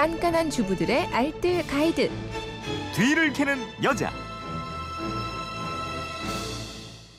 깐깐한 주부들의 알뜰 가이드. 뒤를 캐는 여자.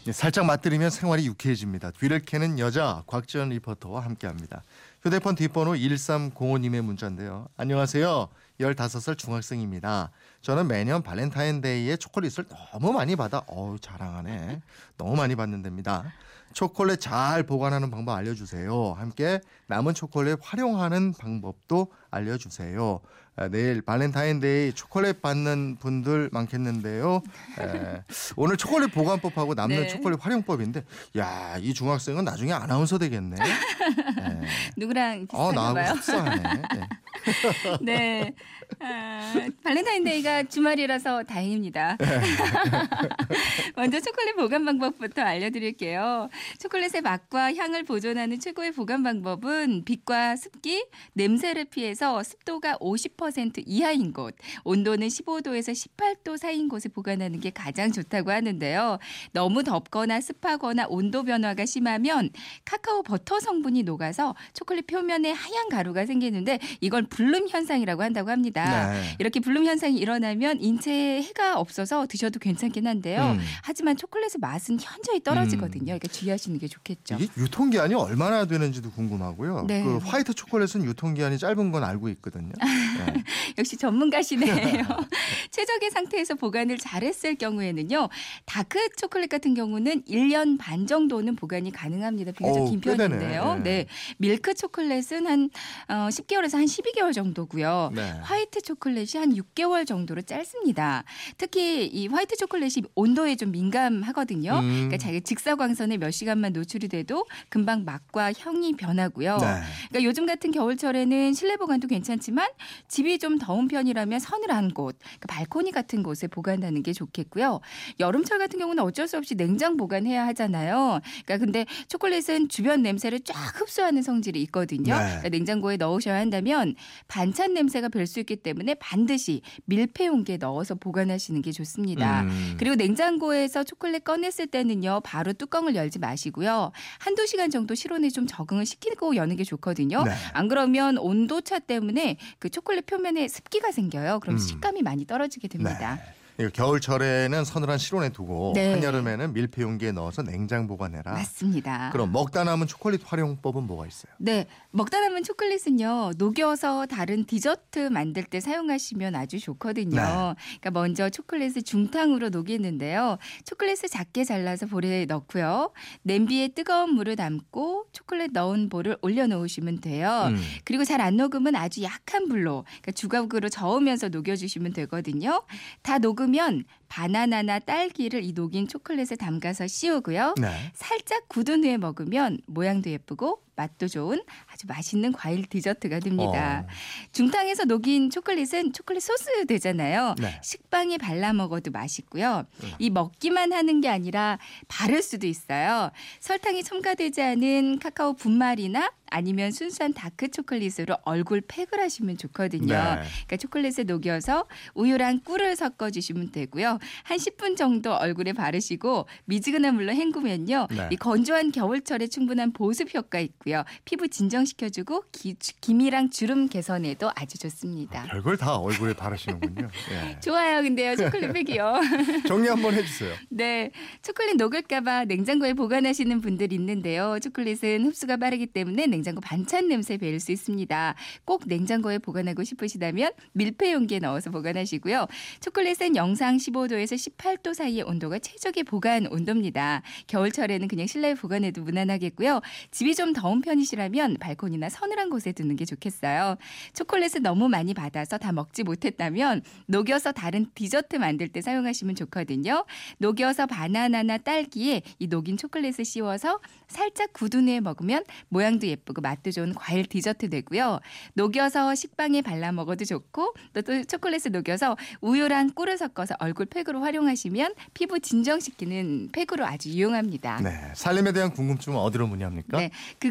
네, 살짝 맛들이면 생활이 유쾌해집니다. 뒤를 캐는 여자 곽지연 리포터와 함께합니다. 휴대폰 뒷번호 1305님의 문자인데요. 안녕하세요. 15살 중학생입니다. 저는 매년 발렌타인데이에 초콜릿을 너무 많이 받아 어우 자랑하네. 너무 많이 받는답니다. 초콜릿 잘 보관하는 방법 알려주세요. 함께 남은 초콜릿 활용하는 방법도 알려주세요. 아, 내일 발렌타인데이 초콜릿 받는 분들 많겠는데요. 에, 오늘 초콜릿 보관법하고 남는 네. 초콜릿 활용법인데, 야, 이 중학생은 나중에 아나운서 되겠네. 에. 누구랑 어, 비슷한가 나하고. 흡사하네. 예. 네. 아, 발렌타인데이가 주말이라서 다행입니다. 먼저 초콜릿 보관 방법부터 알려드릴게요. 초콜릿의 맛과 향을 보존하는 최고의 보관 방법은 빛과 습기, 냄새를 피해서 습도가 50% 이하인 곳, 온도는 15도에서 18도 사이인 곳에 보관하는 게 가장 좋다고 하는데요. 너무 덥거나 습하거나 온도 변화가 심하면 카카오 버터 성분이 녹아서 초콜릿 표면에 하얀 가루가 생기는데 이걸 불름 현상이라고 한다고 합니다. 네. 이렇게 불름 현상이 일어나면 인체에 해가 없어서 드셔도 괜찮긴 한데요. 음. 하지만 초콜릿의 맛은 현저히 떨어지거든요. 그러니까 주의하시는 게 좋겠죠. 유통기한이 얼마나 되는지도 궁금하고요. 네. 그 화이트 초콜릿은 유통기한이 짧은 건 알고 있거든요. 네. 역시 전문가시네요. 최적의 상태에서 보관을 잘했을 경우에는요. 다크 초콜릿 같은 경우는 1년 반 정도는 보관이 가능합니다. 비교적 긴. 편인데요. 네. 밀크 초콜릿은 한 어, 10개월에서 한 12개월 정도고요. 네. 화이트 초콜릿이 한 6개월 정도로 짧습니다. 특히 이 화이트 초콜릿이 온도에 좀 민감하거든요. 음. 그러니까 자기 직사광선에 몇 시간만 노출이 돼도 금방 맛과 향이 변하고요. 네. 그러니까 요즘 같은 겨울철에는 실내 보관도 괜찮지만 집이 좀 더운 편이라면 서늘한 곳, 그러니까 발코니 같은 곳에 보관하는 게 좋겠고요. 여름철 같은 경우는 어쩔 수 없이 냉장 보관해야 하잖아요. 그러니까 근데 초콜릿은 주변 냄새를 쫙 흡수하는 성질이 있거든요. 네. 그러니까 냉장고에 넣으셔야 한다면 반찬 냄새가 별 수 있기 때문에 반드시 밀폐 용기에 넣어서 보관하시는 게 좋습니다. 음. 그리고 냉장고에서 초콜릿 꺼냈을 때는요, 바로 뚜껑을 열지 마시고요. 한두 시간 정도 실온에 좀 적응을 시키고 여는 게 좋거든요. 네. 안 그러면 온도차 때문에 그 초콜릿 표면에 습기가 생겨요. 그럼 음. 식감이 많이 떨어지게 됩니다. 네. 겨울철에는 서늘한 실온에 두고 네. 한여름에는 밀폐 용기에 넣어서 냉장 보관해라. 맞습니다. 그럼 먹다 남은 초콜릿 활용법은 뭐가 있어요? 네, 먹다 남은 초콜릿은요 녹여서 다른 디저트 만들 때 사용하시면 아주 좋거든요. 네. 그러니까 먼저 초콜릿을 중탕으로 녹이는데요. 초콜릿을 작게 잘라서 볼에 넣고요. 냄비에 뜨거운 물을 담고 초콜릿 넣은 볼을 올려놓으시면 돼요. 음. 그리고 잘 안 녹으면 아주 약한 불로 그러니까 주걱으로 저으면서 녹여주시면 되거든요. 다 녹으면 바나나나 딸기를 이 녹인 초콜릿에 담가서 씌우고요. 네. 살짝 굳은 후에 먹으면 모양도 예쁘고 맛도 좋은 아주 맛있는 과일 디저트가 됩니다. 어. 중탕에서 녹인 초콜릿은 초콜릿 소스 되잖아요. 네. 식빵에 발라 먹어도 맛있고요. 음. 이 먹기만 하는 게 아니라 바를 수도 있어요. 설탕이 첨가되지 않은 카카오 분말이나 아니면 순수한 다크 초콜릿으로 얼굴 팩을 하시면 좋거든요. 네. 그러니까 초콜릿에 녹여서 우유랑 꿀을 섞어 주시면 되고요. 한 10분 정도 얼굴에 바르시고 미지근한 물로 헹구면요. 네. 이 건조한 겨울철에 충분한 보습 효과 있고요. 피부 진정시켜주고 기, 기미랑 주름 개선에도 아주 좋습니다. 별걸 다 얼굴에 바르시는군요. 예. 좋아요, 근데요, 초콜릿 팩이요. 정리 한번 해주세요. 네, 초콜릿 녹을까봐 냉장고에 보관하시는 분들 있는데요. 초콜릿은 흡수가 빠르기 때문에 냉장고 반찬 냄새 배일 수 있습니다. 꼭 냉장고에 보관하고 싶으시다면 밀폐 용기에 넣어서 보관하시고요. 초콜릿은 영상 15도에서 18도 사이의 온도가 최적의 보관 온도입니다. 겨울철에는 그냥 실내에 보관해도 무난하겠고요. 집이 좀 더운 편이시라면 발코니나 서늘한 곳에 두는 게 좋겠어요. 초콜릿을 너무 많이 받아서 다 먹지 못했다면 녹여서 다른 디저트 만들 때 사용하시면 좋거든요. 녹여서 바나나나 딸기에 이 녹인 초콜릿을 씌워서 살짝 굳은 후에 먹으면 모양도 예쁘고 맛도 좋은 과일 디저트 되고요. 녹여서 식빵에 발라 먹어도 좋고 또, 또 초콜릿을 녹여서 우유랑 꿀을 섞어서 얼굴 팩으로 활용하시면 피부 진정시키는 팩으로 아주 유용합니다. 네. 살림에 대한 궁금증은 어디로 문의합니까? 네,